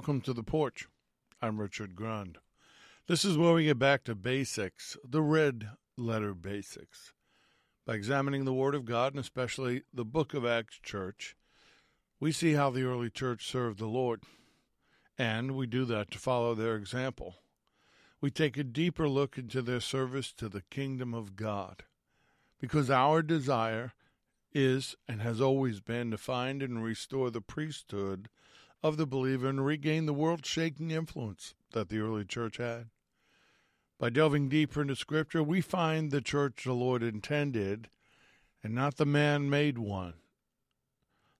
Welcome to the porch. I'm Richard Grund. This is where we get back to basics, the red letter basics. By examining the Word of God, and especially the book of Acts Church, we see how the early church served the Lord, and we do that to follow their example. We take a deeper look into their service to the kingdom of God, because our desire is and has always been to find and restore the priesthood of the believer and regain the world shaking influence that the early church had. By delving deeper into Scripture, we find the church the Lord intended and not the man made one.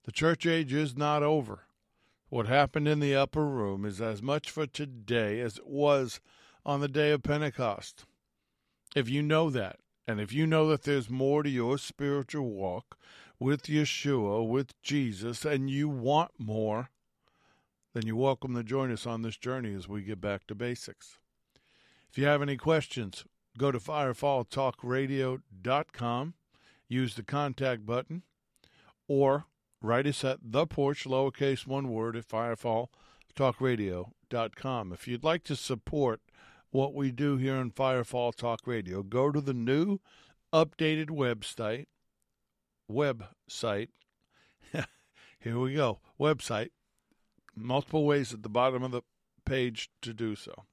The church age is not over. What happened in the upper room is as much for today as it was on the day of Pentecost. If you know that, and if you know that there's more to your spiritual walk with Yeshua, with Jesus, and you want more, then you're welcome to join us on this journey as we get back to basics. If you have any questions, go to firefalltalkradio.com, use the contact button, or write us at the porch, lowercase one word, at firefalltalkradio.com. If you'd like to support what we do here on Firefall Talk Radio, go to the new updated website, website, here we go, website, multiple ways at the bottom of the page to do so.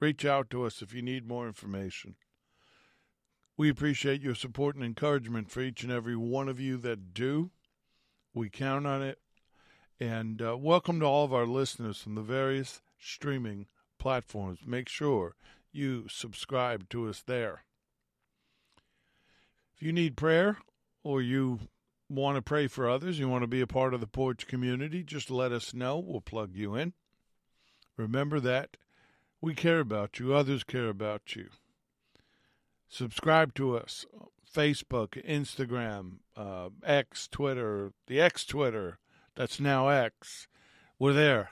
Reach out to us if you need more information. We appreciate your support and encouragement for each and every one of you that do. We count on it. And uh, welcome to all of our listeners from the various streaming platforms. Make sure you subscribe to us there. If you need prayer or you want to pray for others, you want to be a part of the porch community, just let us know. We'll plug you in. Remember that we care about you, others care about you. Subscribe to us Facebook, Instagram, uh, X, Twitter, the X Twitter, that's now X. We're there.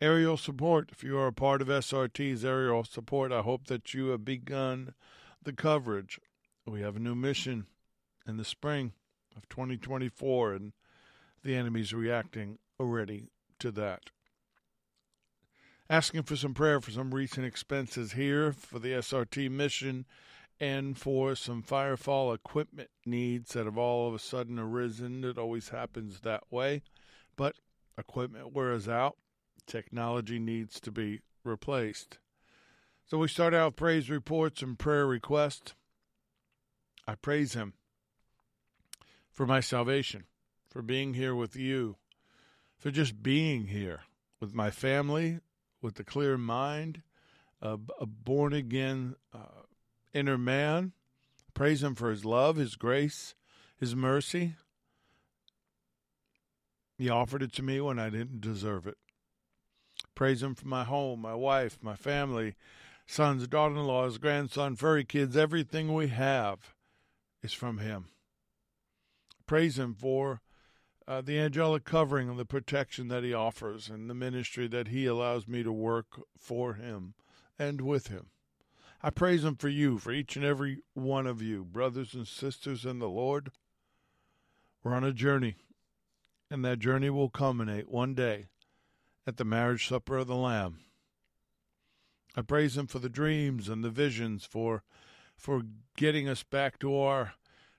Aerial support. If you are a part of SRT's aerial support, I hope that you have begun the coverage. We have a new mission in the spring of 2024, and the enemy's reacting already to that. Asking for some prayer for some recent expenses here for the SRT mission and for some firefall equipment needs that have all of a sudden arisen. It always happens that way, but equipment wears out, technology needs to be replaced. So we start out with praise reports and prayer requests. I praise Him for my salvation, for being here with you, for just being here with my family, with a clear mind, a, a born again uh, inner man. Praise Him for His love, His grace, His mercy. He offered it to me when I didn't deserve it. Praise Him for my home, my wife, my family, sons, daughter in laws, grandson, furry kids. Everything we have is from Him praise Him for uh, the angelic covering and the protection that He offers and the ministry that He allows me to work for Him and with Him. I praise Him for you, for each and every one of you, brothers and sisters in the Lord. We're on a journey, and that journey will culminate one day at the marriage supper of the Lamb. I praise Him for the dreams and the visions, for for getting us back to our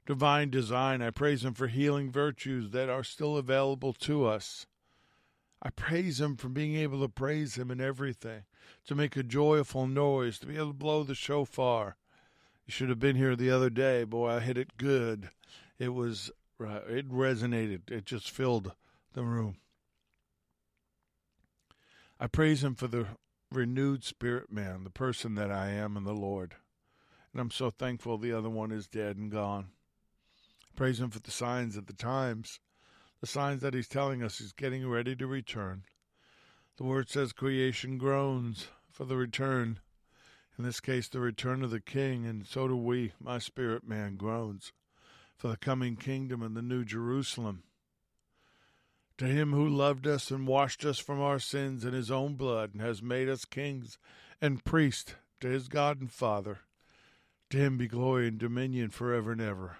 divine design. I praise Him for healing virtues that are still available to us. I praise Him for being able to praise Him in everything, to make a joyful noise, to be able to blow the shofar. You should have been here the other day. Boy, I hit it good. It was, uh, it resonated. It just filled the room. I praise Him for the renewed spirit man, the person that I am in the Lord. And I'm so thankful the other one is dead and gone. Praise Him for the signs of the times, the signs that He's telling us He's getting ready to return. The Word says creation groans for the return. In this case, the return of the King, and so do we. My spirit man groans for the coming kingdom and the new Jerusalem. To him who loved us and washed us from our sins in his own blood and has made us kings and priests to his God and Father, to him be glory and dominion forever and ever.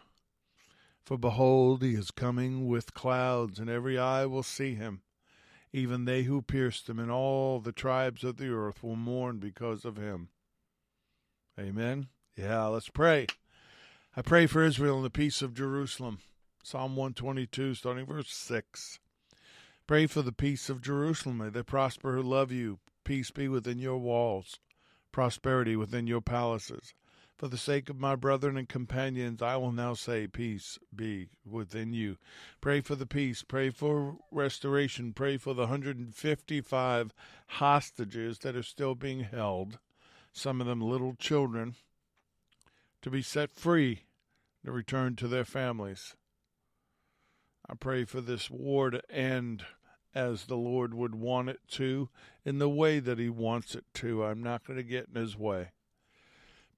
For behold, he is coming with clouds, and every eye will see him, Even they who pierced him and all the tribes of the earth will mourn because of him. Amen. Yeah, let's pray. I pray for Israel and the peace of Jerusalem. Psalm 122, starting verse 6. Pray for the peace of Jerusalem. May they prosper who love you. Peace be within your walls, prosperity within your palaces. For the sake of my brethren and companions, I will now say, Peace be within you. Pray for the peace. Pray for restoration. Pray for the 155 hostages that are still being held, some of them little children, to be set free to return to their families. I pray for this war to end as the Lord would want it to, in the way that He wants it to. I'm not going to get in His way.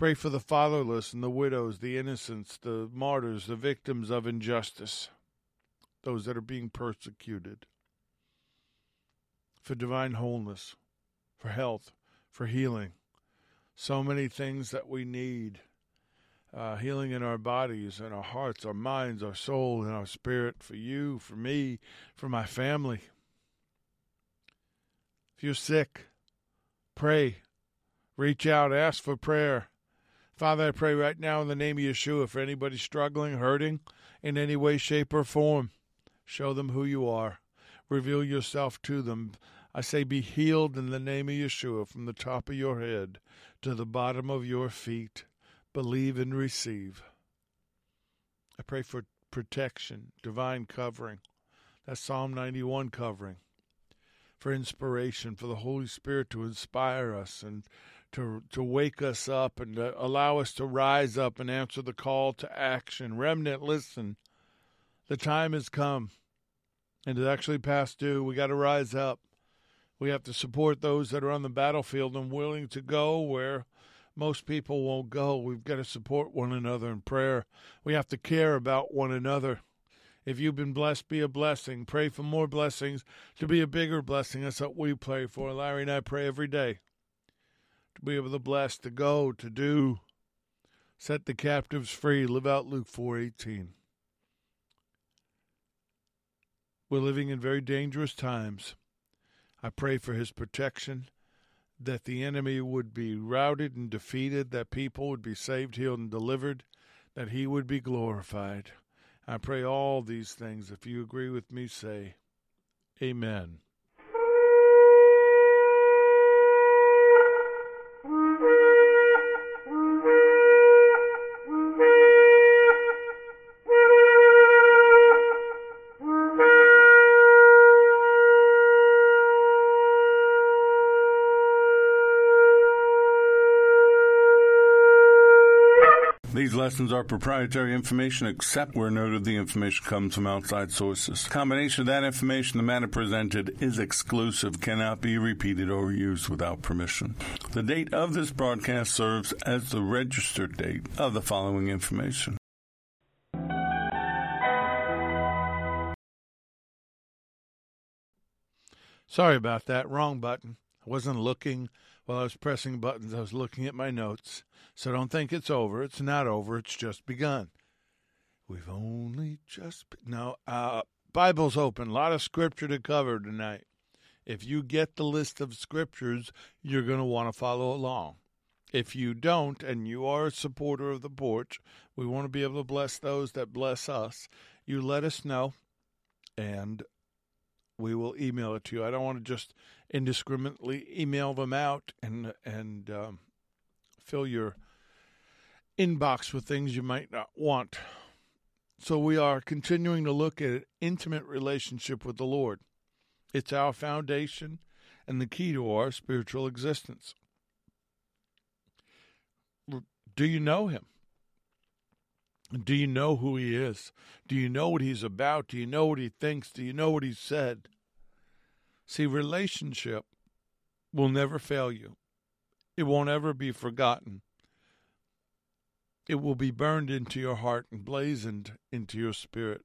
Pray for the fatherless and the widows, the innocents, the martyrs, the victims of injustice, those that are being persecuted, for divine wholeness, for health, for healing. So many things that we need uh, healing in our bodies and our hearts, our minds, our soul, and our spirit for you, for me, for my family. If you're sick, pray. Reach out, ask for prayer. Father, I pray right now in the name of Yeshua for anybody struggling, hurting in any way, shape, or form. Show them who you are. Reveal yourself to them. I say, be healed in the name of Yeshua from the top of your head to the bottom of your feet. Believe and receive. I pray for protection, divine covering. That's Psalm 91 covering. For inspiration, for the Holy Spirit to inspire us and to to wake us up and to allow us to rise up and answer the call to action. Remnant, listen. The time has come. And it's actually past due. We got to rise up. We have to support those that are on the battlefield and willing to go where most people won't go. We've got to support one another in prayer. We have to care about one another. If you've been blessed, be a blessing. Pray for more blessings to be a bigger blessing. That's what we pray for. Larry and I pray every day be able to bless, to go, to do, set the captives free, live out Luke 4:18. We're living in very dangerous times. I pray for his protection, that the enemy would be routed and defeated, that people would be saved, healed, and delivered, that he would be glorified. I pray all these things. If you agree with me, say, Amen. Lessons are proprietary information except where noted the information comes from outside sources. Combination of that information, the matter presented is exclusive, cannot be repeated or used without permission. The date of this broadcast serves as the registered date of the following information. Sorry about that. Wrong button. I wasn't looking while I was pressing buttons. I was looking at my notes. So don't think it's over. It's not over. It's just begun. We've only just be- now. Uh, Bible's open. A lot of scripture to cover tonight. If you get the list of scriptures, you're going to want to follow along. If you don't, and you are a supporter of the porch, we want to be able to bless those that bless us. You let us know, and we will email it to you. I don't want to just indiscriminately email them out and and um, fill your inbox with things you might not want. So we are continuing to look at an intimate relationship with the Lord. It's our foundation and the key to our spiritual existence. Do you know him? Do you know who he is? Do you know what he's about? Do you know what he thinks? Do you know what he said? See, relationship will never fail you. It won't ever be forgotten. It will be burned into your heart and blazoned into your spirit.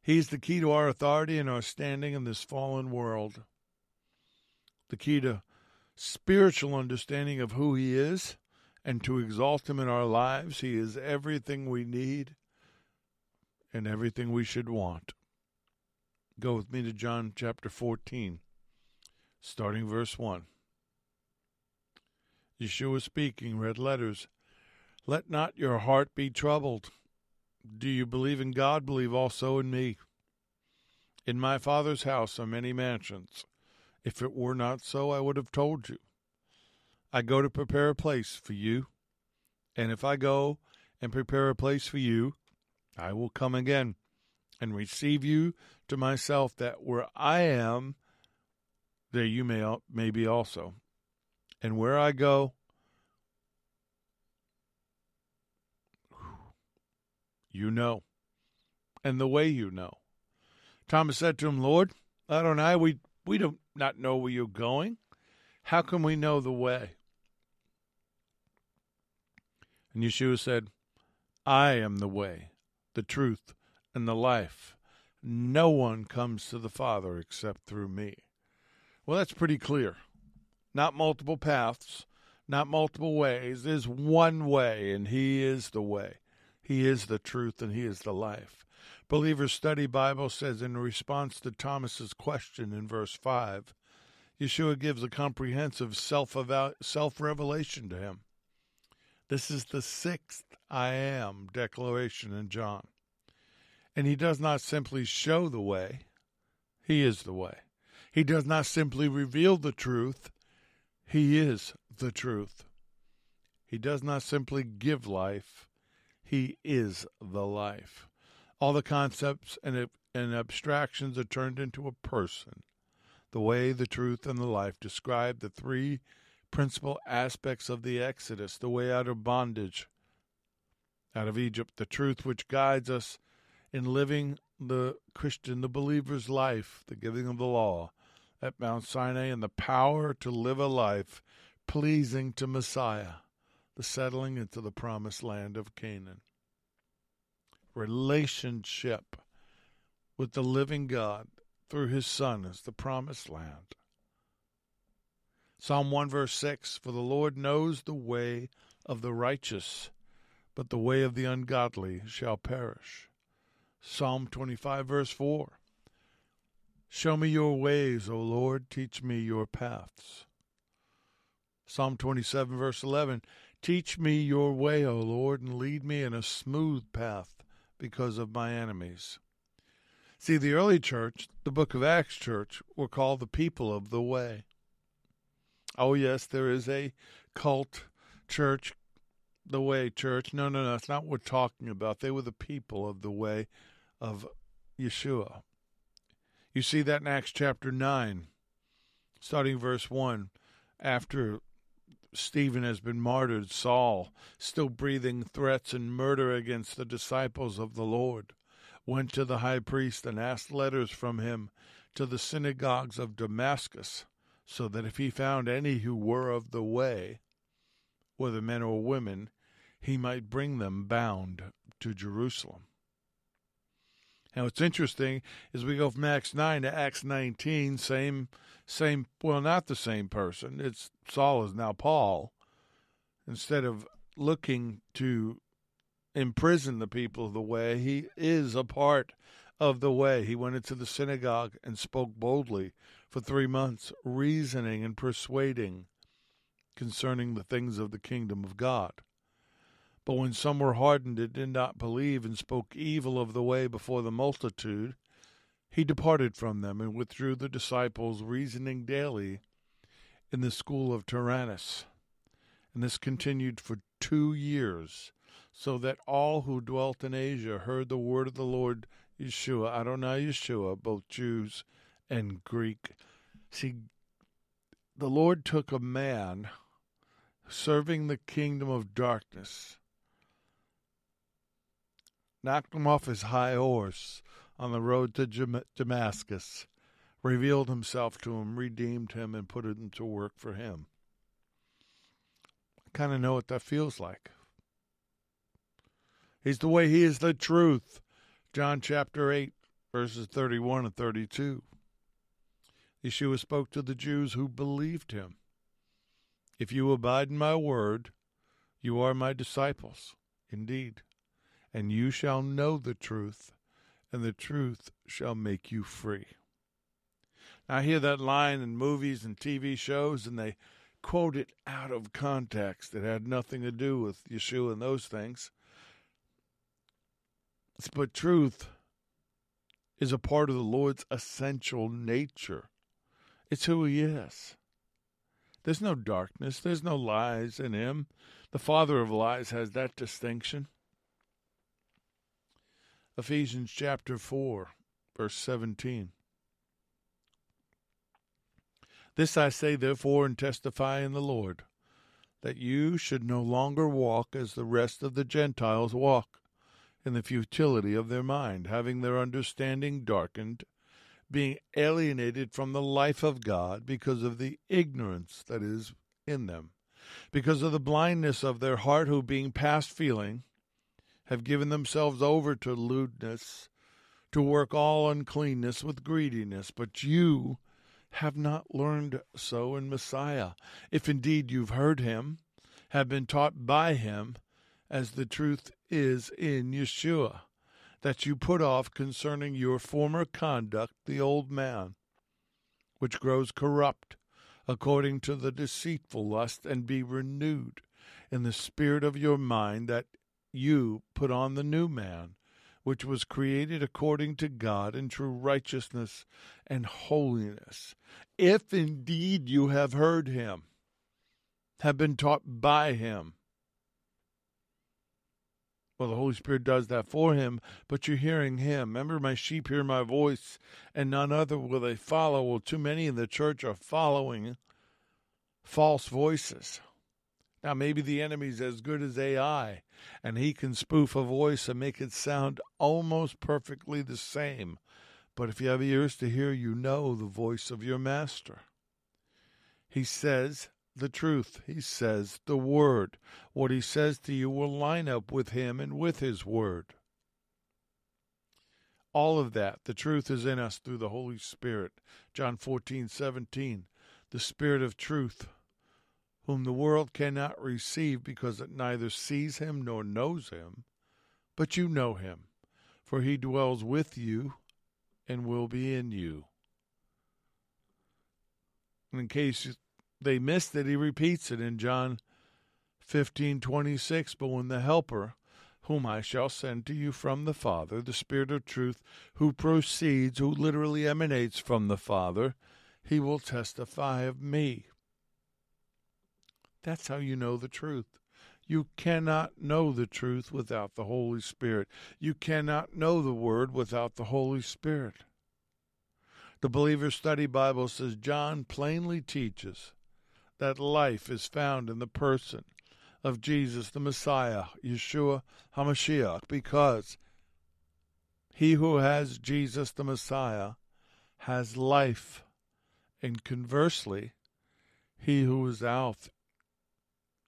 He is the key to our authority and our standing in this fallen world. The key to spiritual understanding of who He is and to exalt Him in our lives. He is everything we need and everything we should want. Go with me to John chapter 14, starting verse 1. Yeshua speaking, red letters. Let not your heart be troubled. Do you believe in God? Believe also in me. In my Father's house are many mansions. If it were not so, I would have told you. I go to prepare a place for you. And if I go and prepare a place for you, I will come again and receive you to myself, that where I am, there you may, may be also. And where I go, you know, and the way you know. Thomas said to him, Lord, I don't. Adonai, we, we do not know where you're going. How can we know the way? And Yeshua said, I am the way, the truth, and the life. No one comes to the Father except through me. Well, that's pretty clear. Not multiple paths, not multiple ways. There's one way, and He is the way. He is the truth, and He is the life. Believers Study Bible says in response to Thomas's question in verse 5, Yeshua gives a comprehensive self revelation to him. This is the sixth I am declaration in John. And he does not simply show the way, he is the way. He does not simply reveal the truth, he is the truth. He does not simply give life, he is the life. All the concepts and, and abstractions are turned into a person. The way, the truth, and the life describe the three principal aspects of the Exodus the way out of bondage, out of Egypt, the truth which guides us in living the Christian, the believer's life, the giving of the law at Mount Sinai, and the power to live a life pleasing to Messiah the settling into the promised land of Canaan. Relationship with the living God through his Son is the promised land. Psalm 1 verse 6 For the Lord knows the way of the righteous, but the way of the ungodly shall perish. Psalm 25 verse 4 Show me your ways, O Lord, teach me your paths. Psalm 27 verse 11 Teach me your way, O Lord, and lead me in a smooth path because of my enemies. See, the early church, the book of Acts church, were called the people of the way. Oh, yes, there is a cult church, the way church. No, no, no, that's not what we're talking about. They were the people of the way of Yeshua. You see that in Acts chapter 9, starting verse 1. After Stephen has been martyred, Saul, still breathing threats and murder against the disciples of the Lord, went to the high priest and asked letters from him to the synagogues of Damascus, so that if he found any who were of the way, whether men or women, he might bring them bound to Jerusalem. Now, what's interesting is we go from Acts 9 to Acts 19, same same, well, not the same person. It's Saul is now Paul. Instead of looking to imprison the people of the way, he is a part of the way. He went into the synagogue and spoke boldly for three months, reasoning and persuading concerning the things of the kingdom of God. But when some were hardened and did not believe and spoke evil of the way before the multitude, he departed from them and withdrew the disciples, reasoning daily in the school of Tyrannus. And this continued for two years, so that all who dwelt in Asia heard the word of the Lord Yeshua, Adonai Yeshua, both Jews and Greek. See, the Lord took a man serving the kingdom of darkness, knocked him off his high horse, on the road to Damascus, revealed himself to him, redeemed him, and put him to work for him. I kind of know what that feels like. He's the way, he is the truth. John chapter 8, verses 31 and 32. Yeshua spoke to the Jews who believed him. If you abide in my word, you are my disciples, indeed, and you shall know the truth, and the truth shall make you free. I hear that line in movies and TV shows, and they quote it out of context. It had nothing to do with Yeshua and those things. But truth is a part of the Lord's essential nature. It's who He is. There's no darkness, there's no lies in Him. The father of lies has that distinction. Ephesians chapter 4, verse 17. This I say, therefore, and testify in the Lord, that you should no longer walk as the rest of the Gentiles walk, in the futility of their mind, having their understanding darkened, being alienated from the life of God because of the ignorance that is in them, because of the blindness of their heart, who, being past feeling, have given themselves over to lewdness, to work all uncleanness with greediness. But you have not learned so in Messiah, if indeed you've heard him, have been taught by him, as the truth is in Yeshua, that you put off concerning your former conduct the old man, which grows corrupt according to the deceitful lust, and be renewed in the spirit of your mind, that you put on the new man, which was created according to God in true righteousness and holiness. If indeed you have heard him, have been taught by him. Well, the Holy Spirit does that for him, but you're hearing him. Remember, my sheep hear my voice, and none other will they follow. Well, too many in the church are following false voices. Now, maybe the enemy's as good as AI, and he can spoof a voice and make it sound almost perfectly the same. But if you have ears to hear, you know the voice of your master. He says the truth. He says the word. What he says to you will line up with him and with his word. All of that, the truth is in us through the Holy Spirit. John 14, 17. The Spirit of truth whom the world cannot receive because it neither sees him nor knows him. But you know him, for he dwells with you and will be in you. In case they missed it, he repeats it in John 15:26, but when the helper whom I shall send to you from the Father, the Spirit of truth, who proceeds, who literally emanates from the Father, he will testify of me. That's how you know the truth. You cannot know the truth without the Holy Spirit. You cannot know the Word without the Holy Spirit. The Believer Study Bible says John plainly teaches that life is found in the person of Jesus the Messiah, Yeshua HaMashiach, because he who has Jesus the Messiah has life, and conversely, he who is out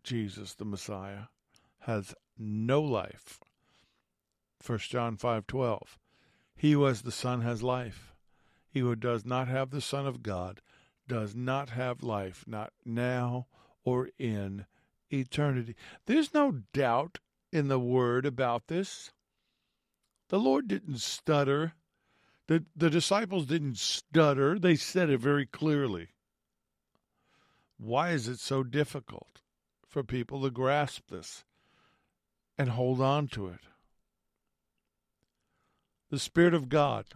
Jesus the Messiah has no life. 1 John 5:12 He who has the Son has life. He who does not have the Son of God does not have life, not now or in eternity. There's no doubt in the word about this. The Lord didn't stutter. The, the disciples didn't stutter. They said it very clearly. Why is it so difficult? For people to grasp this and hold on to it. The Spirit of God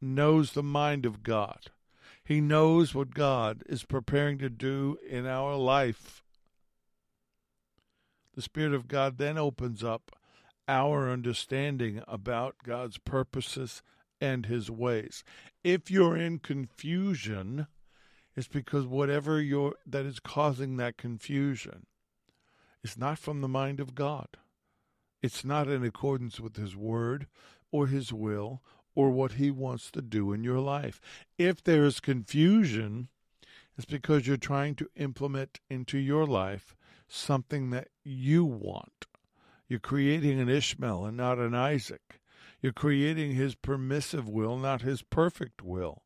knows the mind of God. He knows what God is preparing to do in our life. The Spirit of God then opens up our understanding about God's purposes and His ways. If you're in confusion, is because whatever your that is causing that confusion is not from the mind of God. It's not in accordance with his word or his will or what he wants to do in your life. If there is confusion, it's because you're trying to implement into your life something that you want. You're creating an Ishmael and not an Isaac. You're creating his permissive will, not his perfect will.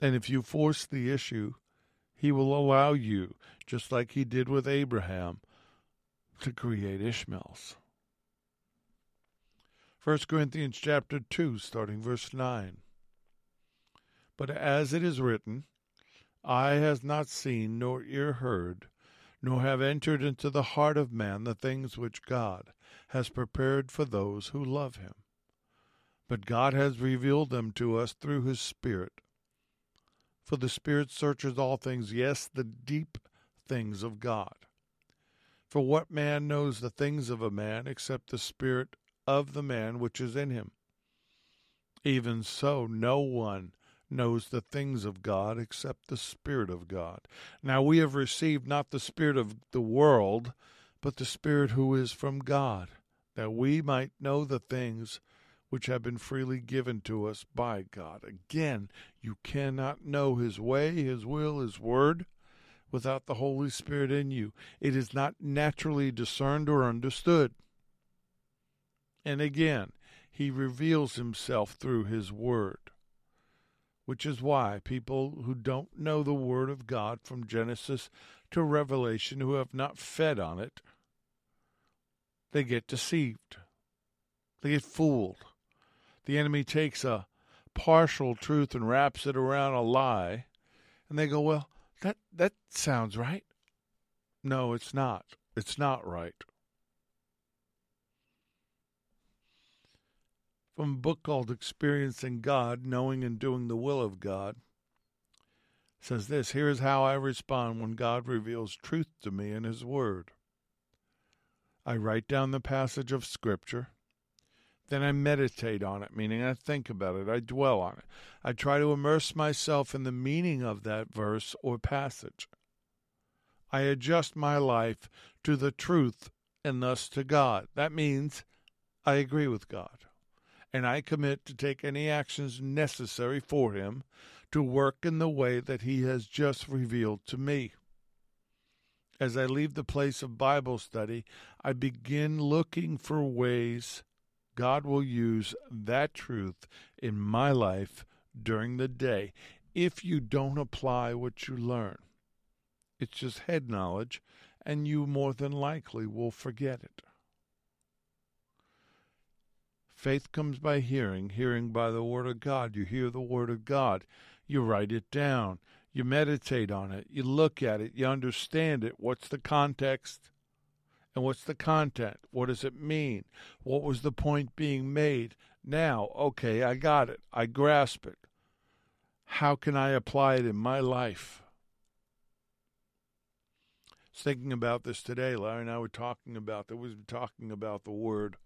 And if you force the issue, he will allow you, just like he did with Abraham, to create Ishmaels. 1 Corinthians chapter 2, starting verse 9. But as it is written, Eye has not seen, nor ear heard, nor have entered into the heart of man the things which God has prepared for those who love him. But God has revealed them to us through his Spirit. For the Spirit searches all things, yes, the deep things of God. For what man knows the things of a man except the Spirit of the man which is in him? Even so, no one knows the things of God except the Spirit of God. Now we have received not the Spirit of the world, but the Spirit who is from God, that we might know the things which have been freely given to us by God. Again, you cannot know His way, His will, His word without the Holy Spirit in you. It is not naturally discerned or understood. And again, He reveals Himself through His word which is why people who don't know the Word of God from Genesis to Revelation, who have not fed on it, they get deceived. They get fooled. The enemy takes a partial truth and wraps it around a lie, and they go, Well, that, that sounds right. No, it's not. It's not right. from a book called Experiencing God, Knowing and Doing the Will of God. says this Here's how I respond when God reveals truth to me in His Word. I write down the passage of Scripture. Then I meditate on it, meaning I think about it, I dwell on it. I try to immerse myself in the meaning of that verse or passage. I adjust my life to the truth and thus to God. That means I agree with God and I commit to take any actions necessary for him to work in the way that he has just revealed to me. As I leave the place of Bible study, I begin looking for ways God will use that truth in my life during the day if you don't apply what you learn. It's just head knowledge, and you more than likely will forget it. Faith comes by hearing, hearing by the Word of God. You hear the Word of God, you write it down, you meditate on it, you look at it, you understand it. What's the context? And what's the content? What does it mean? What was the point being made? Now, okay, I got it. I grasp it. How can I apply it in my life? I was thinking about this today. Larry and I were talking about that. We were talking about the word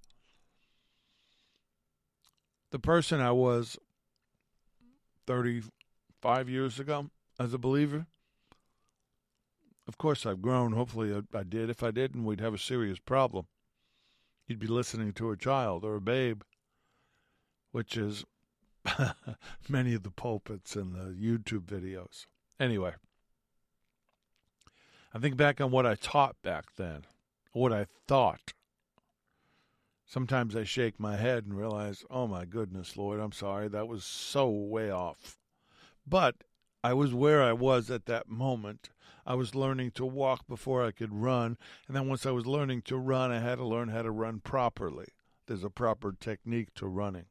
the person I was 35 years ago as a believer. Of course, I've grown. Hopefully, I, did. If I didn't, we'd have a serious problem. You'd be listening to a child or a babe, which is many of the pulpits and the YouTube videos. Anyway, I think back on what I taught back then, what I thought Sometimes I shake my head and realize, oh my goodness, Lord, I'm sorry. That was so way off. But I was where I was at that moment. I was learning to walk before I could run. And then once I was learning to run, I had to learn how to run properly. There's a proper technique to running.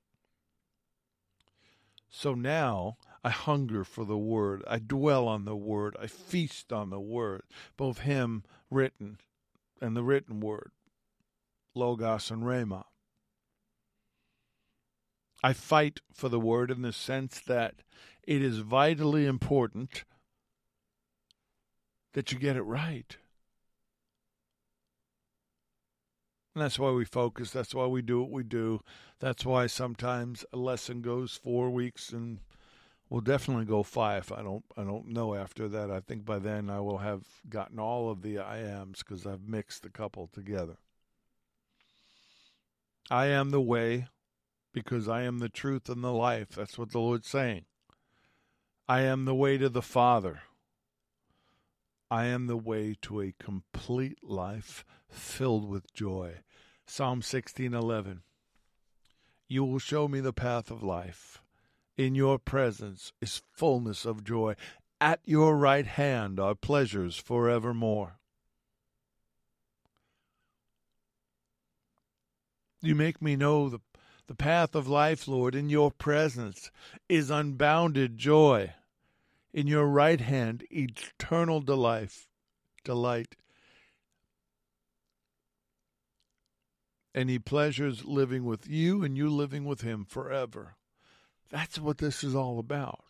So now I hunger for the Word. I dwell on the Word. I feast on the Word, both Him written and the written Word. Logos, and Rhema. I fight for the word in the sense that it is vitally important that you get it right. And that's why we focus. That's why we do what we do. That's why sometimes a lesson goes four weeks and will definitely go five. I don't I don't know after that. I think by then I will have gotten all of the I ams because I've mixed a couple together. I am the way because I am the truth and the life. That's what the Lord's saying. I am the way to the Father. I am the way to a complete life filled with joy. Psalm 16:11. You will show me the path of life. In your presence is fullness of joy. At your right hand are pleasures forevermore. You make me know the, The path of life, Lord, in your presence is unbounded joy. In your right hand, eternal delight. Delight. And he pleasures living with you and you living with him forever. That's what this is all about.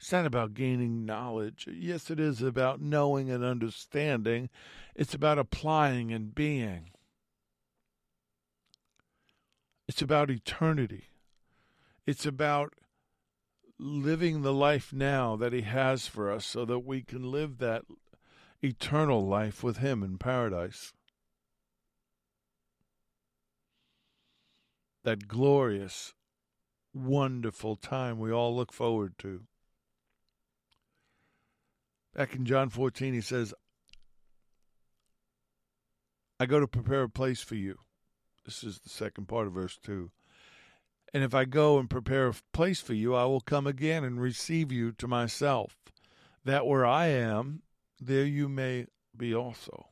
It's not about gaining knowledge. Yes, it is about knowing and understanding. It's about applying and being. It's about eternity. It's about living the life now that He has for us so that we can live that eternal life with Him in paradise. That glorious, wonderful time we all look forward to. Back in John 14, he says, I go to prepare a place for you. This is the second part of verse 2. And if I go and prepare a place for you, I will come again and receive you to myself, that where I am, there you may be also.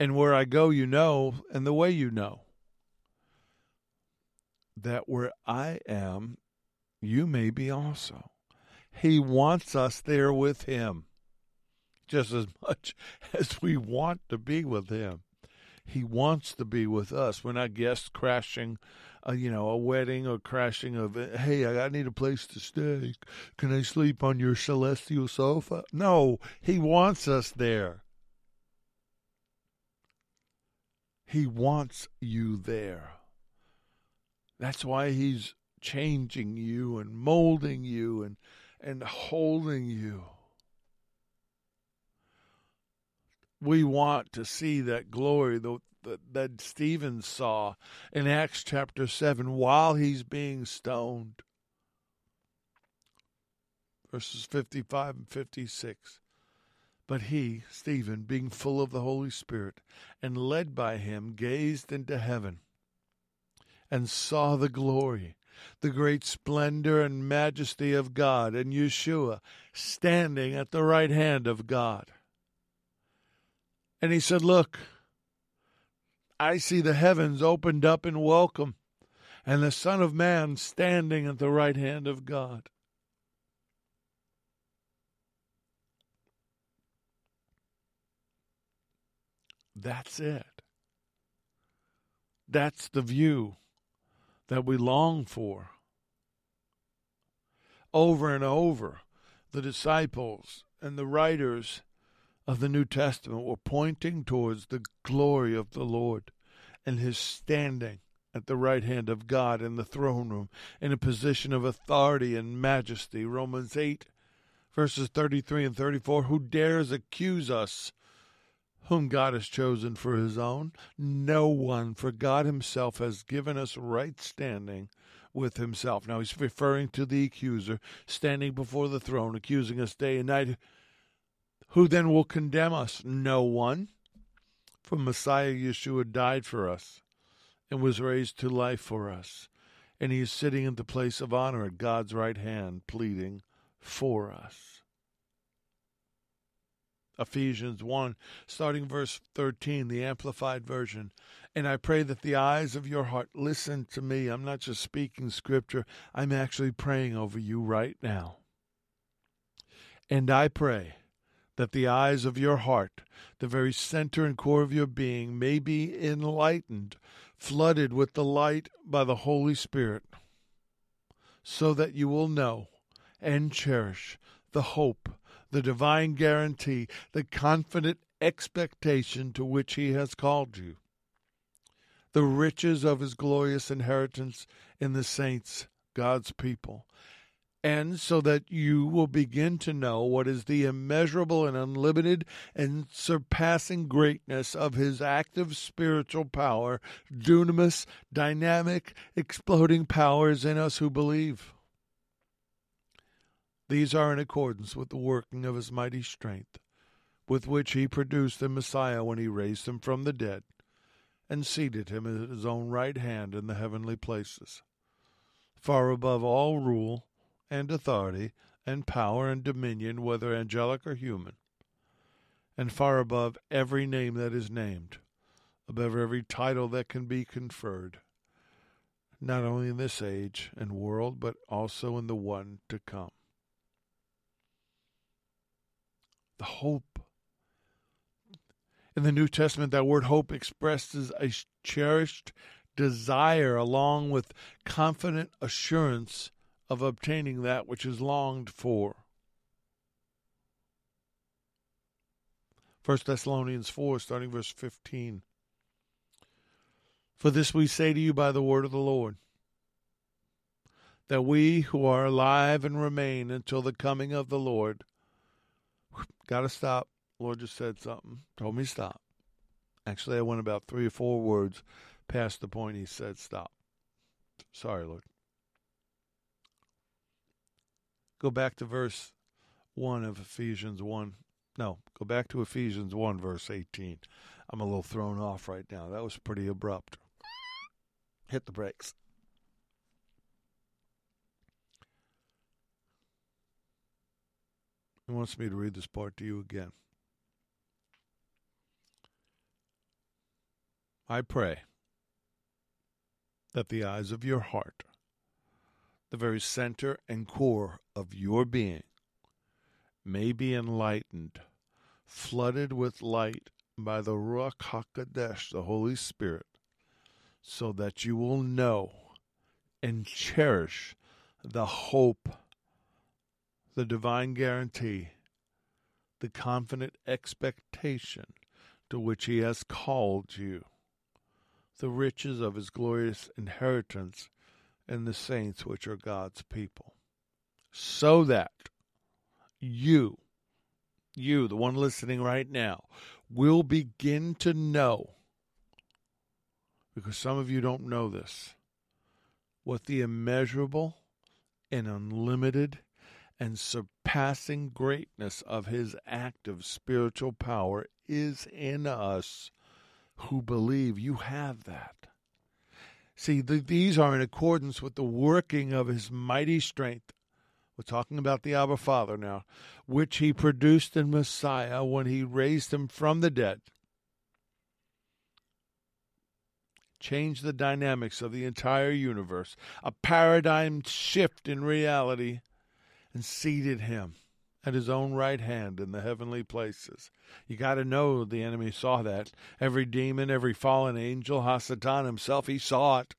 And where I go, you know, and the way you know. That where I am, you may be also. He wants us there with Him just as much as we want to be with Him. He wants to be with us. We're not guests crashing, uh, you know, a wedding or crashing of, hey, I need a place to stay. Can I sleep on your celestial sofa? No, he wants us there. He wants you there. That's why he's changing you and molding you and and holding you. We want to see that glory that, Stephen saw in Acts chapter 7 while he's being stoned. Verses 55 and 56. But he, Stephen, being full of the Holy Spirit and led by him, gazed into heaven and saw the glory, the great splendor and majesty of God, and Yeshua standing at the right hand of God. And he said, Look, I see the heavens opened up in welcome, and the Son of Man standing at the right hand of God. That's it. That's the view that we long for. Over and over, the disciples and the writers of the New Testament were pointing towards the glory of the Lord and his standing at the right hand of God in the throne room in a position of authority and majesty. Romans 8, verses 33 and 34 Who dares accuse us? Whom God has chosen for his own? No one, for God himself has given us right standing with himself. Now he's referring to the accuser standing before the throne, accusing us day and night. Who then will condemn us? No one. For Messiah Yeshua died for us and was raised to life for us. And he is sitting in the place of honor at God's right hand, pleading for us. Ephesians 1, starting verse 13, the Amplified Version. And I pray that the eyes of your heart listen to me. I'm not just speaking scripture, I'm actually praying over you right now. And I pray that the eyes of your heart, the very center and core of your being, may be enlightened, flooded with the light by the Holy Spirit, so that you will know and cherish the hope, the divine guarantee, the confident expectation to which He has called you, the riches of His glorious inheritance in the saints, God's people, and so that you will begin to know what is the immeasurable and unlimited and surpassing greatness of his active spiritual power, dunamis, dynamic, exploding powers in us who believe. These are in accordance with the working of his mighty strength, with which he produced the Messiah when he raised him from the dead and seated him at his own right hand in the heavenly places, far above all rule and authority and power and dominion, whether angelic or human, and far above every name that is named, above every title that can be conferred, not only in this age and world, but also in the one to come. The hope. In the New Testament, that word hope expresses a cherished desire along with confident assurance of obtaining that which is longed for. 1 Thessalonians 4, starting verse 15. For this we say to you by the word of the Lord, that we who are alive and remain until the coming of the Lord, got to stop. Lord just said something, told me stop. Actually, I went about three or four words past the point he said stop. Sorry, Lord. Go back to verse 1 of Ephesians 1. No, go back to Ephesians 1, verse 18. I'm a little thrown off right now. That was pretty abrupt hit the brakes. He wants me to read this part to you again. I pray that the eyes of your heart, the very center and core of your being, may be enlightened, flooded with light by the Ruach HaKodesh, the Holy Spirit, so that you will know and cherish the hope, the divine guarantee, the confident expectation to which He has called you, the riches of His glorious inheritance in the saints which are God's people, so that you, you, the one listening right now, will begin to know because some of you don't know this, what the immeasurable and unlimited and surpassing greatness of his active spiritual power is in us who believe you have that. See, the, these are in accordance with the working of his mighty strength. We're talking about the Abba Father now, which he produced in Messiah when he raised him from the dead changed the dynamics of the entire universe, a paradigm shift in reality, and seated him at his own right hand in the heavenly places. You got to know the enemy saw that. Every demon, every fallen angel, Hasatan himself, he saw it.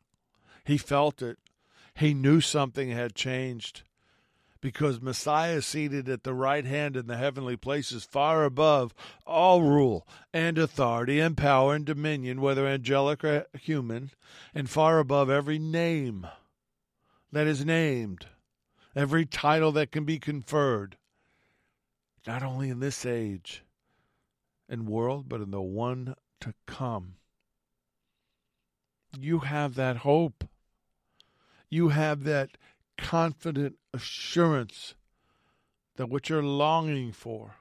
He felt it. He knew something had changed because Messiah is seated at the right hand in the heavenly places, far above all rule and authority and power and dominion, whether angelic or human, and far above every name that is named, every title that can be conferred, not only in this age and world, but in the one to come. You have that hope. You have that confident assurance that what you're longing for,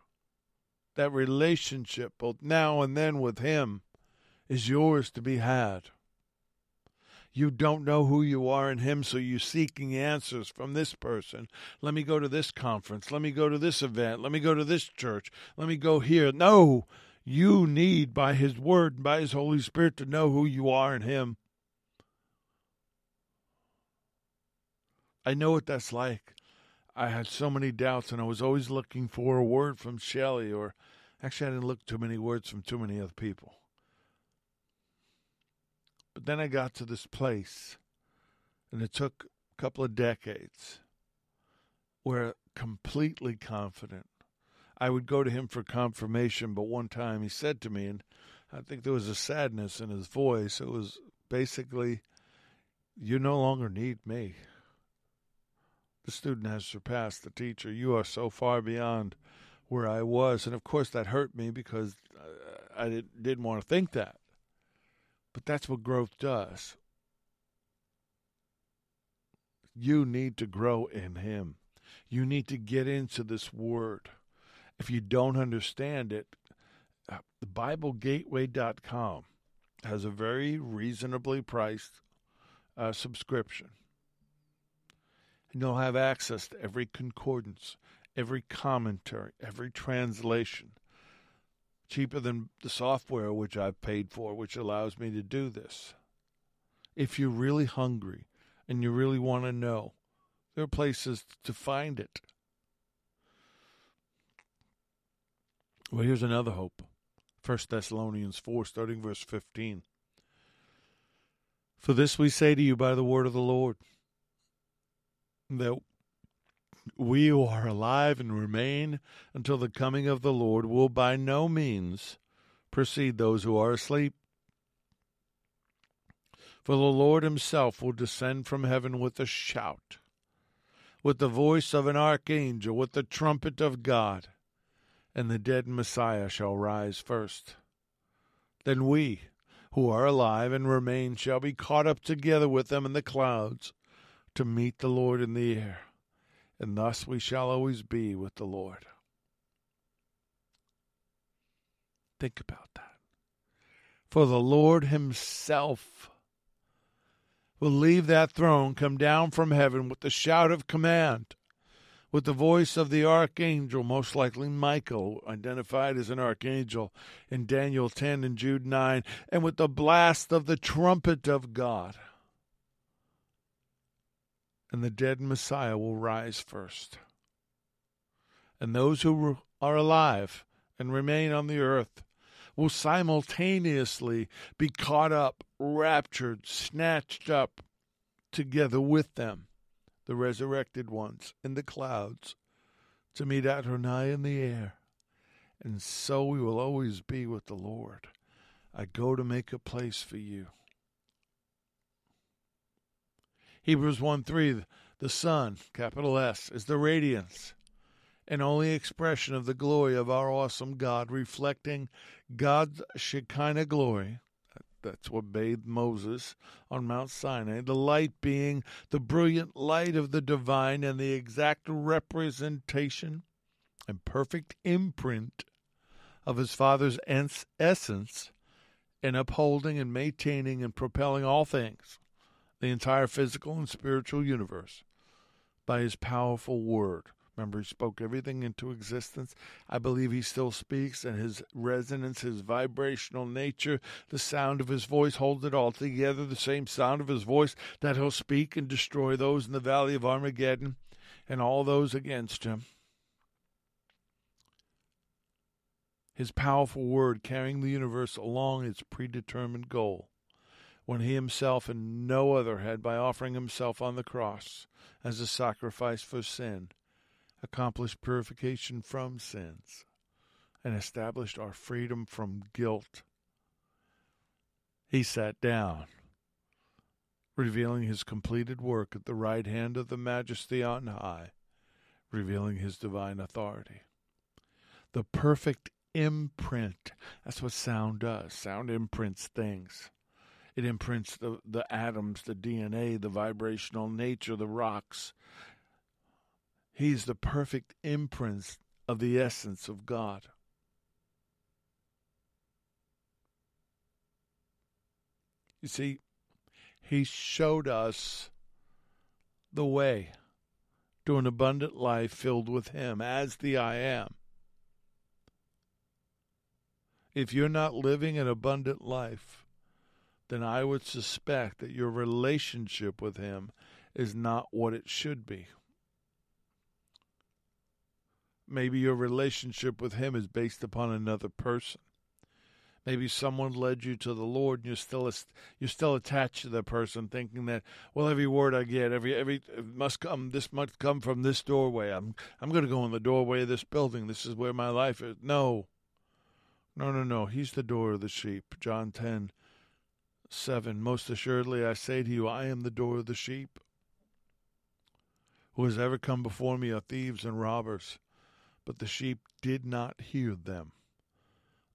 that relationship, both now and then with Him, is yours to be had. You don't know who you are in Him, so you're seeking answers from this person. Let me go to this conference. Let me go to this event. Let me go to this church. Let me go here. No, you need, by His Word and by His Holy Spirit, to know who you are in Him. I know what that's like. I had so many doubts, and I was always looking for a word from Shelley, or actually, I didn't look too many words from too many other people. But then I got to this place, and it took a couple of decades where completely confident. I would go to him for confirmation, but one time he said to me, and I think there was a sadness in his voice. It was basically, You no longer need me. The student has surpassed the teacher. You are so far beyond where I was. And of course, that hurt me because I didn't, want to think that. But that's what growth does. You need to grow in Him. You need to get into this Word. If you don't understand it, uh, the BibleGateway.com has a very reasonably priced uh, subscription and you'll have access to every concordance, every commentary, every translation. Cheaper than the software which I've paid for, which allows me to do this. if you're really hungry and you really want to know, there are places to find it. Well, here's another hope. 1 Thessalonians 4, starting verse 15. For this we say to you by the word of the Lord, that we who are alive and remain until the coming of the Lord will by no means precede those who are asleep. For the Lord himself will descend from heaven with a shout, with the voice of an archangel, with the trumpet of God, and the dead Messiah shall rise first. Then we, who are alive and remain, shall be caught up together with them in the clouds to meet the Lord in the air, and thus we shall always be with the Lord. Think about that. For the Lord Himself will leave that throne, come down from heaven with the shout of command, with the voice of the archangel, most likely Michael, identified as an archangel in Daniel 10 and Jude 9, and with the blast of the trumpet of God. And the dead Messiah will rise first. And those who are alive and remain on the earth will simultaneously be caught up, raptured, snatched up together with them, the resurrected ones, in the clouds, to meet Adonai in the air. And so we will always be with the Lord. I go to make a place for you. Hebrews 1 3, the Son, capital S, is the radiance and only expression of the glory of our awesome God, reflecting God's Shekinah glory. That's what bathed Moses on Mount Sinai. The light being the brilliant light of the divine and the exact representation and perfect imprint of his Father's essence in upholding and maintaining and propelling all things, the entire physical and spiritual universe, by his powerful word. Remember, he spoke everything into existence. I believe he still speaks, and his resonance, his vibrational nature, the sound of his voice holds it all together. The same sound of his voice that he'll speak and destroy those in the valley of Armageddon and all those against him. His powerful word carrying the universe along its predetermined goal when he himself and no other had, by offering himself on the cross as a sacrifice for sin, accomplished purification from sins, and established our freedom from guilt. He sat down, revealing his completed work at the right hand of the Majesty on high, revealing his divine authority. The perfect imprint. That's what sound does. Sound imprints things. It imprints the, the atoms, the DNA, the vibrational nature, the rocks, He's the perfect imprint of the essence of God. You see, He showed us the way to an abundant life filled with Him as the I am. If you're not living an abundant life, then I would suspect that your relationship with Him is not what it should be. Maybe your relationship with Him is based upon another person. Maybe someone led you to the Lord, and you're still you're still attached to that person, thinking that well, every word I get, every every must come. This must come from this doorway. I'm I'm going to go in the doorway of this building. This is where my life is. No, no, no, no. He's the door of the sheep. John ten seven. Most assuredly, I say to you, I am the door of the sheep. Who has ever come before me are thieves and robbers but the sheep did not hear them.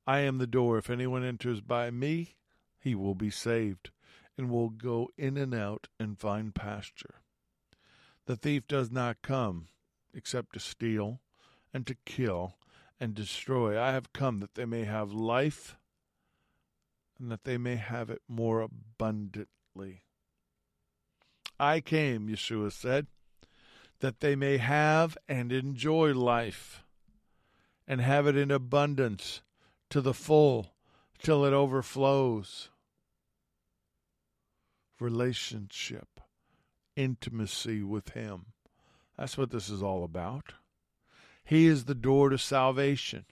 I am the door. If anyone enters by me, he will be saved, and will go in and out and find pasture. The thief does not come except to steal and to kill and destroy. I have come that they may have life and that they may have it more abundantly. I came, Yeshua said, that they may have and enjoy life and have it in abundance to the full till it overflows. relationship, intimacy with Him. That's what this is all about. He is the door to salvation.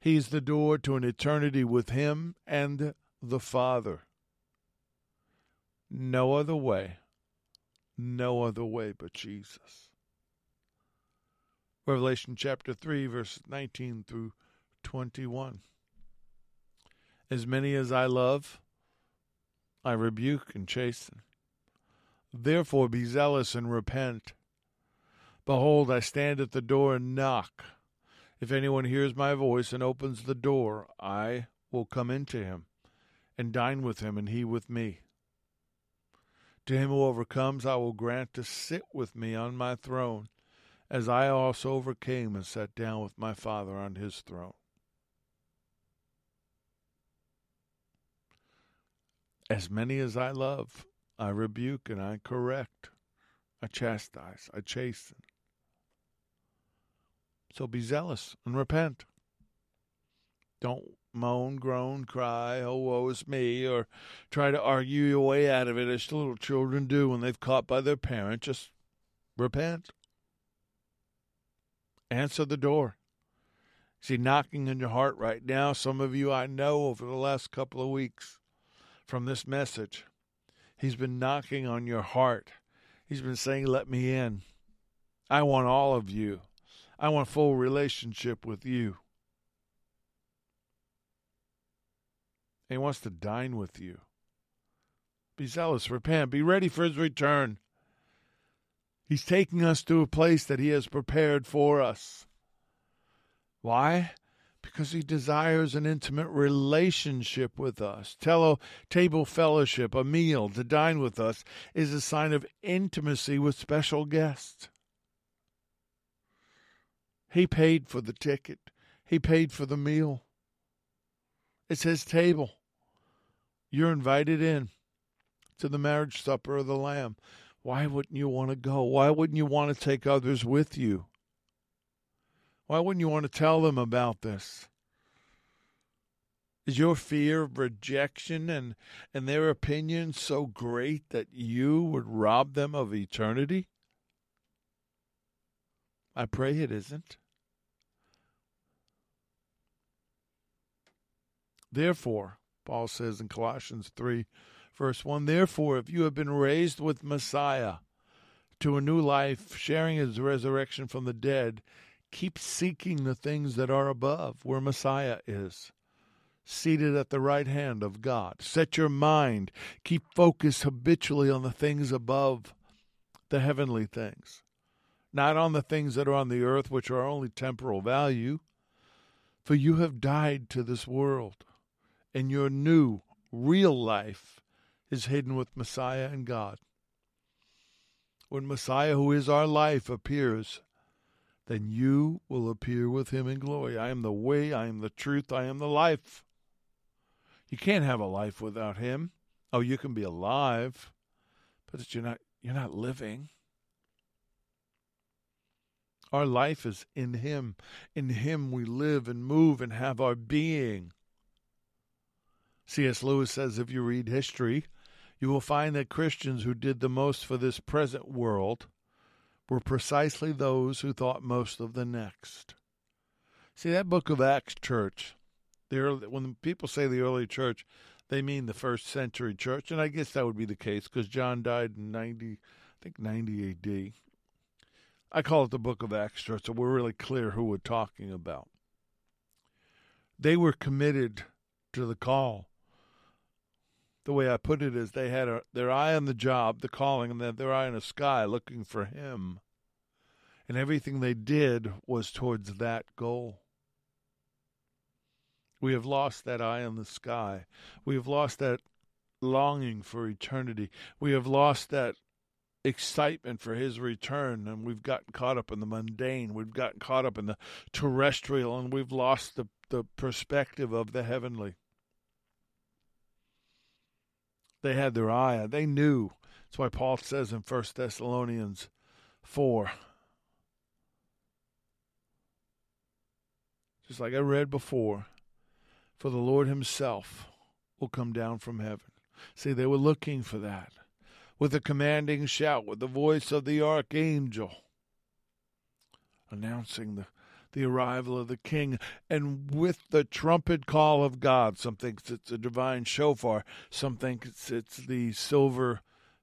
He is the door to an eternity with Him and the Father. No other way. No other way but Jesus. Revelation chapter 3, verses 19 through 21. As many as I love, I rebuke and chasten. Therefore be zealous and repent. Behold, I stand at the door and knock. If anyone hears my voice and opens the door, I will come into him and dine with him, and he with me. To him who overcomes, I will grant to sit with me on my throne, as I also overcame and sat down with my Father on his throne. As many as I love, I rebuke and I correct, I chastise, I chasten. So be zealous and repent. Don't moan, groan, cry, oh, woe is me, or try to argue your way out of it as little children do when they've caught by their parent. Just repent. Answer the door. See, knocking in your heart right now, some of you I know over the last couple of weeks from this message. He's been knocking on your heart. He's been saying, Let me in. I want all of you. I want full relationship with you. He wants to dine with you. Be zealous, repent, be ready for his return. He's taking us to a place that he has prepared for us. Why? because he desires an intimate relationship with us. Tello, table fellowship, a meal, to dine with us, is a sign of intimacy with special guests. He paid for the ticket, he paid for the meal. It's his table. You're invited in to the marriage supper of the Lamb. Why wouldn't you want to go? Why wouldn't you want to take others with you? Why wouldn't you want to tell them about this? Is your fear of rejection and, and their opinion so great that you would rob them of eternity? I pray it isn't. Therefore, Paul says in Colossians 3, verse 1 Therefore, if you have been raised with Messiah to a new life, sharing his resurrection from the dead, Keep seeking the things that are above, where Messiah is, seated at the right hand of God. Set your mind, keep focus habitually on the things above, the heavenly things, not on the things that are on the earth, which are only temporal value. For you have died to this world, and your new, real life is hidden with Messiah and God. When Messiah, who is our life, appears, then you will appear with him in glory. I am the way, I am the truth, I am the life. You can't have a life without him. Oh, you can be alive, but you're not you're not living. Our life is in him. In him we live and move and have our being. C.S. Lewis says if you read history, you will find that Christians who did the most for this present world were precisely those who thought most of the next. See, that book of Acts church, the early, when people say the early church, they mean the first century church, and I guess that would be the case because John died in 90, I think 90 AD. I call it the book of Acts church, so we're really clear who we're talking about. They were committed to the call. The way I put it is they had a, their eye on the job, the calling, and then their eye in the sky looking for him and everything they did was towards that goal. We have lost that eye in the sky. We have lost that longing for eternity. We have lost that excitement for his return, and we've gotten caught up in the mundane. We've gotten caught up in the terrestrial, and we've lost the, the perspective of the heavenly. They had their eye. They knew. That's why Paul says in First Thessalonians 4 just like I read before, for the Lord himself will come down from heaven See, they were looking for that. With a commanding shout, with the voice of the archangel, announcing the, the arrival of the king, and with the trumpet call of God. Some think it's a divine shofar, some think it's, it's the silver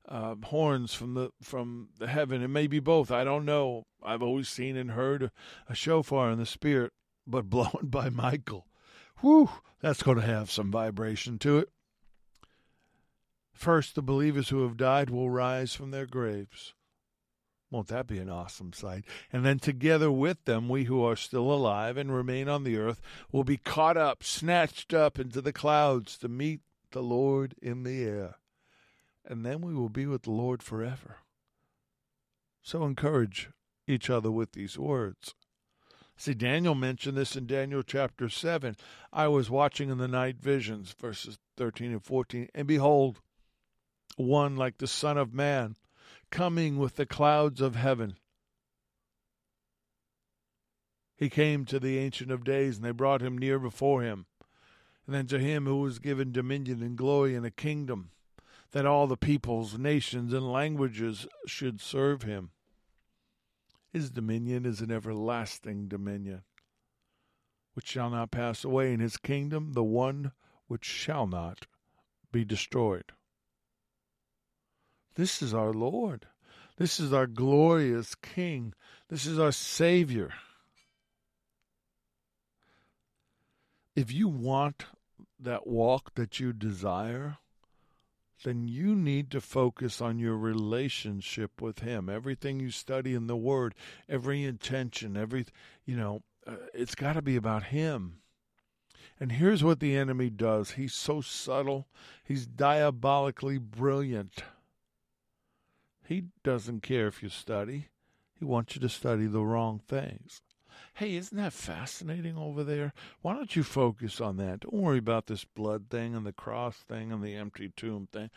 uh, horns from the from the heaven. It may be both. I don't know. I've always seen and heard a, a shofar in the spirit, but blown by Michael. Whew, that's going to have some vibration to it. First, the believers who have died will rise from their graves. Won't that be an awesome sight? And then together with them, we who are still alive and remain on the earth will be caught up, snatched up into the clouds to meet the Lord in the air. And then we will be with the Lord forever. So encourage each other with these words. See, Daniel mentioned this in Daniel chapter 7. I was watching in the night visions, verses 13 and 14, and behold, one like the Son of Man coming with the clouds of heaven. He came to the Ancient of Days, and they brought him near before him. And then to him who was given dominion and glory and a kingdom, that all the peoples, nations, and languages should serve him. His dominion is an everlasting dominion, which shall not pass away, in his kingdom the one which shall not be destroyed. This is our Lord. This is our glorious King. This is our Savior. If you want that walk that you desire, then you need to focus on your relationship with Him. Everything you study in the Word, every intention, every, you know, uh, it's got to be about Him. And here's what the enemy does he's so subtle, he's diabolically brilliant. He doesn't care if you study. He wants you to study the wrong things. Hey, isn't that fascinating over there? Why don't you focus on that? Don't worry about this blood thing and the cross thing and the empty tomb thing.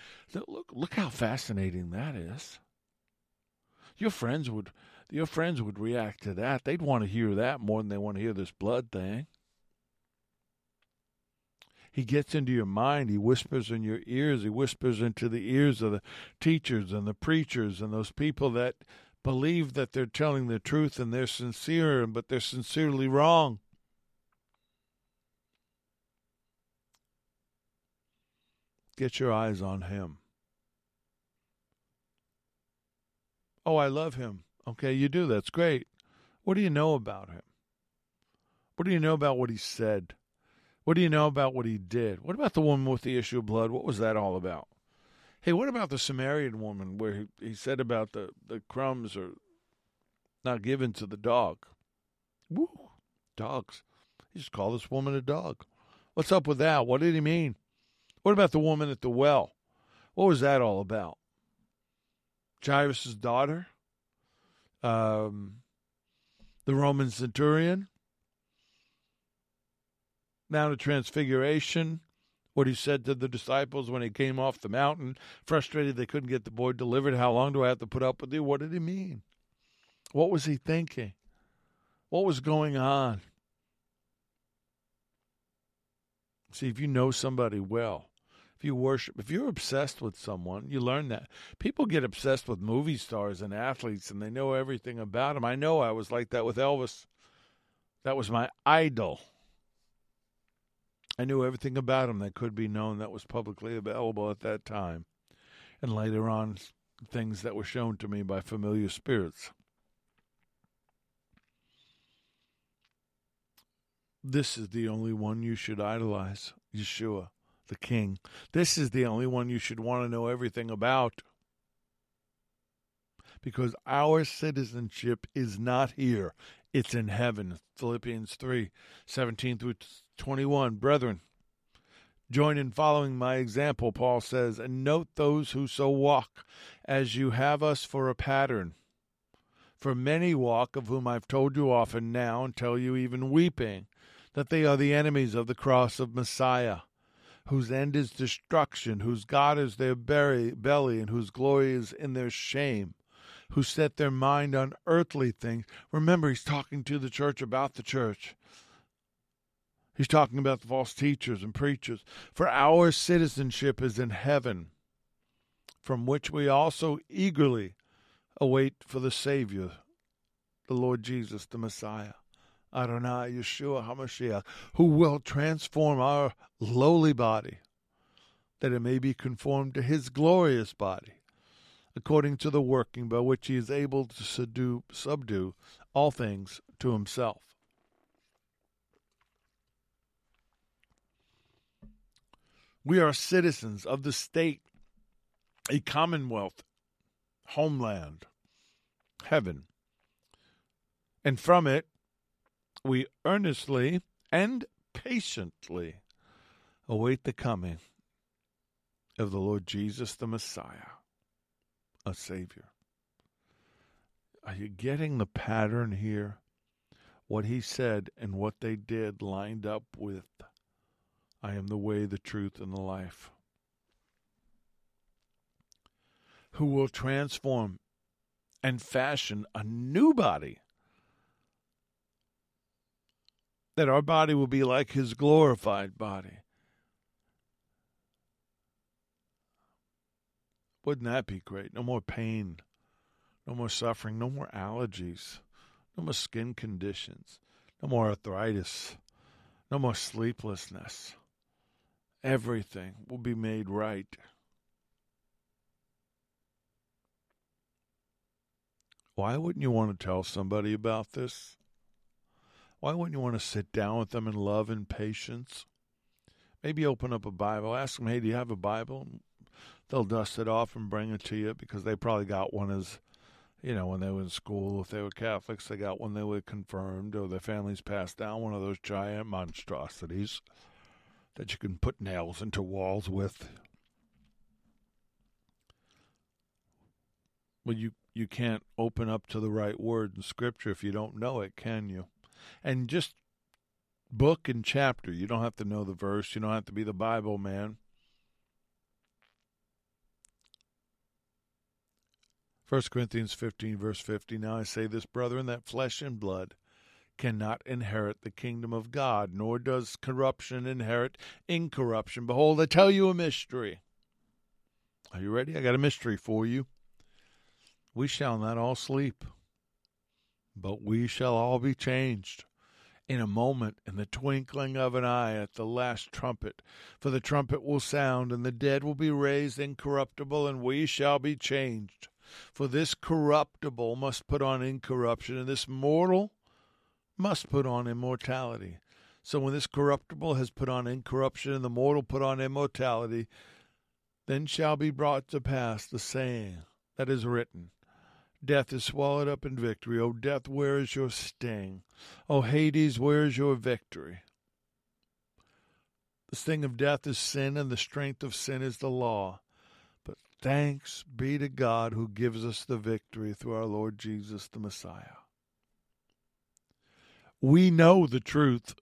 Look, look how fascinating that is. Your friends would, your friends would react to that. They'd want to hear that more than they want to hear this blood thing. He gets into your mind. He whispers in your ears. He whispers into the ears of the teachers and the preachers and those people that believe that they're telling the truth and they're sincere, but they're sincerely wrong. Get your eyes on him. Oh, I love him. Okay, you do. That's great. What do you know about him? What do you know about what he said? What do you know about what he did? What about the woman with the issue of blood? What was that all about? Hey, what about the Samaritan woman where he, he said about the, the crumbs are not given to the dog? Woo, dogs. He just called this woman a dog. What's up with that? What did he mean? What about the woman at the well? What was that all about? Jairus' daughter? Um, the Roman centurion? Mount of Transfiguration, what he said to the disciples when he came off the mountain, frustrated they couldn't get the boy delivered. How long do I have to put up with you? What did he mean? What was he thinking? What was going on? See, if you know somebody well, if you worship, if you're obsessed with someone, you learn that. People get obsessed with movie stars and athletes and they know everything about them. I know I was like that with Elvis. That was my idol. I knew everything about him that could be known that was publicly available at that time, and later on, things that were shown to me by familiar spirits. This is the only one you should idolize, Yeshua, the King. This is the only one you should want to know everything about. Because our citizenship is not here, it's in heaven. Philippians 3 17 through 21. Brethren, join in following my example, Paul says, and note those who so walk, as you have us for a pattern. For many walk, of whom I've told you often now, and tell you even weeping, that they are the enemies of the cross of Messiah, whose end is destruction, whose God is their belly, and whose glory is in their shame who set their mind on earthly things. Remember, he's talking to the church about the church. He's talking about the false teachers and preachers. For our citizenship is in heaven, from which we also eagerly await for the Savior, the Lord Jesus, the Messiah. Adonai Yeshua HaMashiach, who will transform our lowly body, that it may be conformed to his glorious body, according to the working by which he is able to subdue, subdue all things to himself. We are citizens of the state, a commonwealth, homeland, heaven. And from it, we earnestly and patiently await the coming of the Lord Jesus the Messiah, a Savior. Are you getting the pattern here? What he said and what they did lined up with I am the way, the truth, and the life. Who will transform and fashion a new body that our body will be like his glorified body. Wouldn't that be great? No more pain, no more suffering, no more allergies, no more skin conditions, no more arthritis, no more sleeplessness. Everything will be made right. Why wouldn't you want to tell somebody about this? Why wouldn't you want to sit down with them in love and patience? Maybe open up a Bible. Ask them, hey, do you have a Bible? They'll dust it off and bring it to you because they probably got one as, you know, when they were in school. If they were Catholics, they got one they were confirmed or their families passed down one of those giant monstrosities that you can put nails into walls with. Well, you, you can't open up to the right word in Scripture if you don't know it, can you? and just book and chapter. You don't have to know the verse, you don't have to be the Bible man. First Corinthians 15, verse 50. Now I say this, brethren, that flesh and blood cannot inherit the kingdom of God, nor does corruption inherit incorruption. Behold, I tell you a mystery. Are you ready? I got a mystery for you. We shall not all sleep but we shall all be changed in a moment, in the twinkling of an eye, at the last trumpet. For the trumpet will sound, and the dead will be raised incorruptible, and we shall be changed. For this corruptible must put on incorruption, and this mortal must put on immortality. So when this corruptible has put on incorruption, and the mortal put on immortality, then shall be brought to pass the saying that is written Death is swallowed up in victory. O death, where is your sting? O Hades, where is your victory? The sting of death is sin, and the strength of sin is the law. But thanks be to God who gives us the victory through our Lord Jesus the Messiah. We know the truth.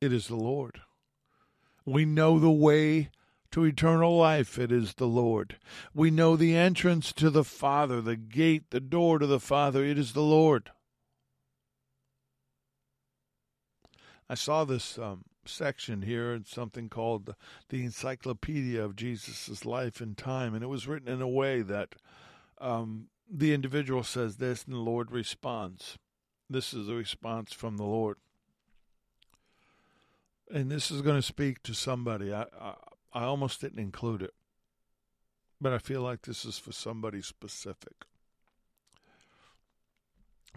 It is the Lord. We know the way to eternal life, it is the Lord. We know the entrance to the Father, the gate, the door to the Father, it is the Lord. I saw this um, section here in something called the Encyclopedia of Jesus' Life and Time, and it was written in a way that um, the individual says this and the Lord responds. This is a response from the Lord. And this is going to speak to somebody. I, I, I almost didn't include it, but I feel like this is for somebody specific.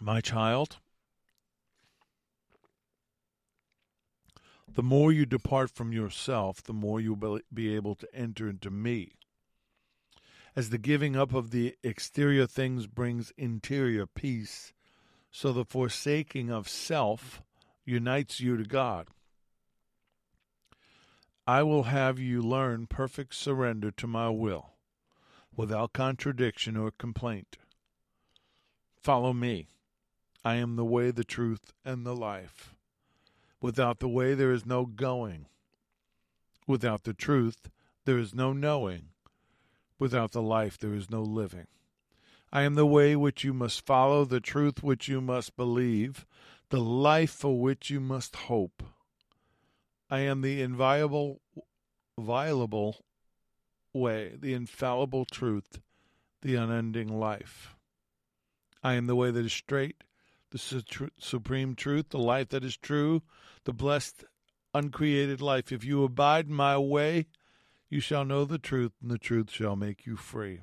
My child, the more you depart from yourself, the more you'll be able to enter into me. As the giving up of the exterior things brings interior peace, so the forsaking of self unites you to God. I will have you learn perfect surrender to my will, without contradiction or complaint. Follow me. I am the way, the truth, and the life. Without the way, there is no going. Without the truth, there is no knowing. Without the life, there is no living. I am the way which you must follow, the truth which you must believe, the life for which you must hope. I am the inviolable, violable way, the infallible truth, the unending life. I am the way that is straight, the su- supreme truth, the life that is true, the blessed, uncreated life. If you abide in my way, you shall know the truth, and the truth shall make you free.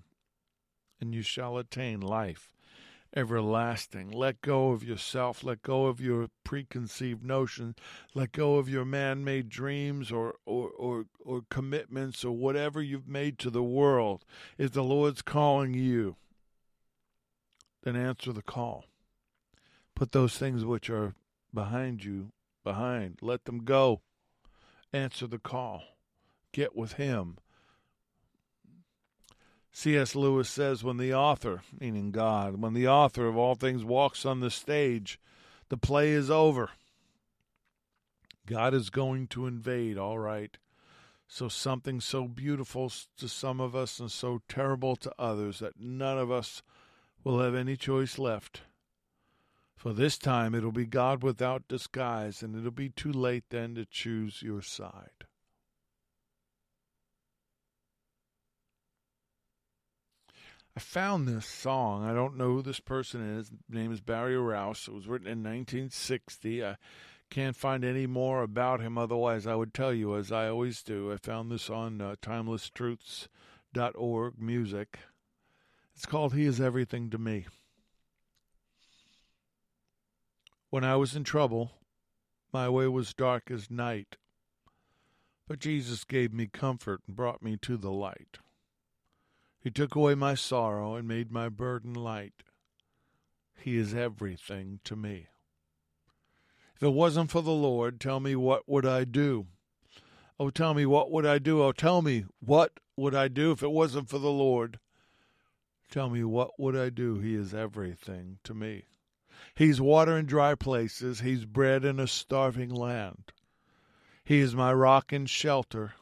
And you shall attain life everlasting. Let go of yourself. Let go of your preconceived notions. Let go of your man made dreams or, or, or, or commitments or whatever you've made to the world. If the Lord's calling you, then answer the call. Put those things which are behind you behind. Let them go. Answer the call. Get with Him. C.S. Lewis says when the author, meaning God, when the author of all things walks on the stage, the play is over. God is going to invade, all right. So something so beautiful to some of us and so terrible to others that none of us will have any choice left. For this time it'll be God without disguise, and it'll be too late then to choose your side. I found this song. I don't know who this person is. His name is Barry Rouse. It was written in 1960. I can't find any more about him. Otherwise, I would tell you, as I always do. I found this on uh, timelesstruths.org music. It's called He Is Everything to Me. When I was in trouble, my way was dark as night. But Jesus gave me comfort and brought me to the light. He took away my sorrow and made my burden light. He is everything to me. If it wasn't for the Lord, tell me what would I do? Oh, tell me what would I do? Oh, tell me what would I do if it wasn't for the Lord? Tell me what would I do? He is everything to me. He's water in dry places. He's bread in a starving land. He is my rock and shelter.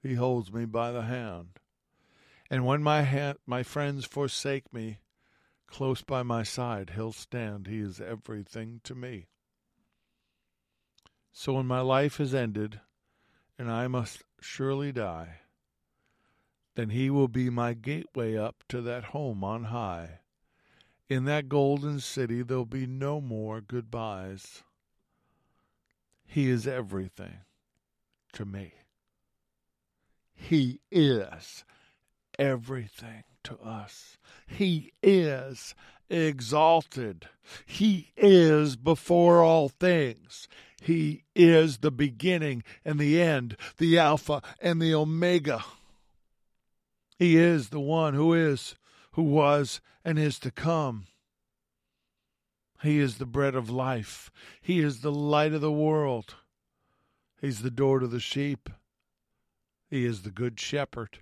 He holds me by the hand. And when my ha- my friends forsake me, close by my side he'll stand. He is everything to me. So when my life is ended, and I must surely die, then he will be my gateway up to that home on high. In that golden city there'll be no more goodbyes. He is everything to me. He is everything to us. He is exalted. He is before all things. He is the beginning and the end, the Alpha and the Omega. He is the one who is, who was, and is to come. He is the bread of life. He is the light of the world. He's the door to the sheep. He is the good shepherd.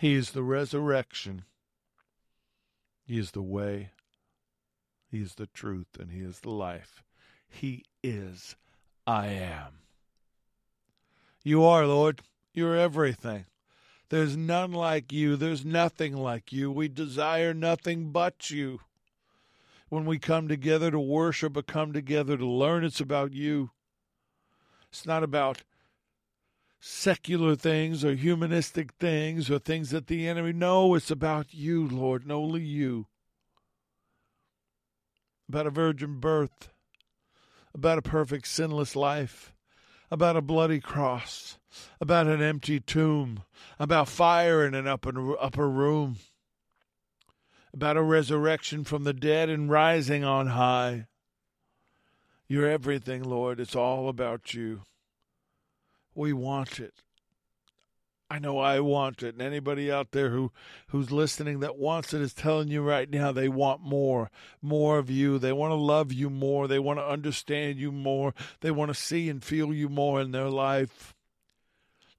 He is the resurrection. He is the way. He is the truth, and He is the life. He is I am. You are, Lord. You're everything. There's none like you. There's nothing like you. We desire nothing but you. When we come together to worship or come together to learn, it's about you. It's not about secular things or humanistic things or things that the enemy. No, it's about you, Lord, and only you. About a virgin birth, about a perfect sinless life, about a bloody cross, about an empty tomb, about fire in an upper, upper room, about a resurrection from the dead and rising on high. You're everything, Lord. It's all about you. We want it. I know I want it, and anybody out there who who's listening that wants it is telling you right now they want more, more of you. They want to love you more. They want to understand you more. They want to see and feel you more in their life.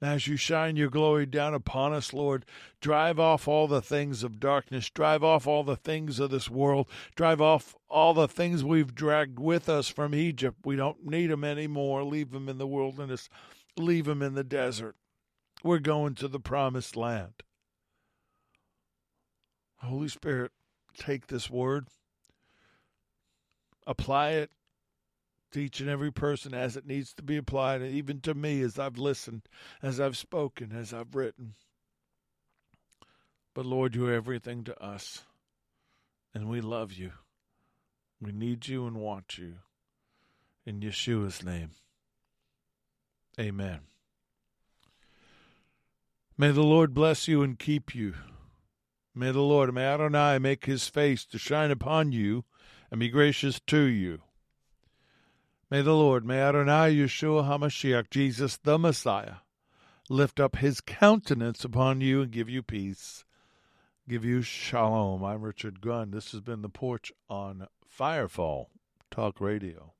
As you shine your glory down upon us, Lord, drive off all the things of darkness, drive off all the things of this world, drive off all the things we've dragged with us from Egypt. We don't need them anymore. Leave them in the wilderness leave them in the desert. We're going to the promised land. Holy Spirit, take this word, apply it, to each and every person as it needs to be applied, and even to me as I've listened, as I've spoken, as I've written. But Lord, you're everything to us, and we love you. We need you and want you. In Yeshua's name, amen. May the Lord bless you and keep you. May the Lord, may Adonai make his face to shine upon you and be gracious to you. May the Lord, may Adonai Yeshua HaMashiach, Jesus the Messiah, lift up his countenance upon you and give you peace. Give you shalom. I'm Richard Gunn. This has been The Porch on Firefall Talk Radio.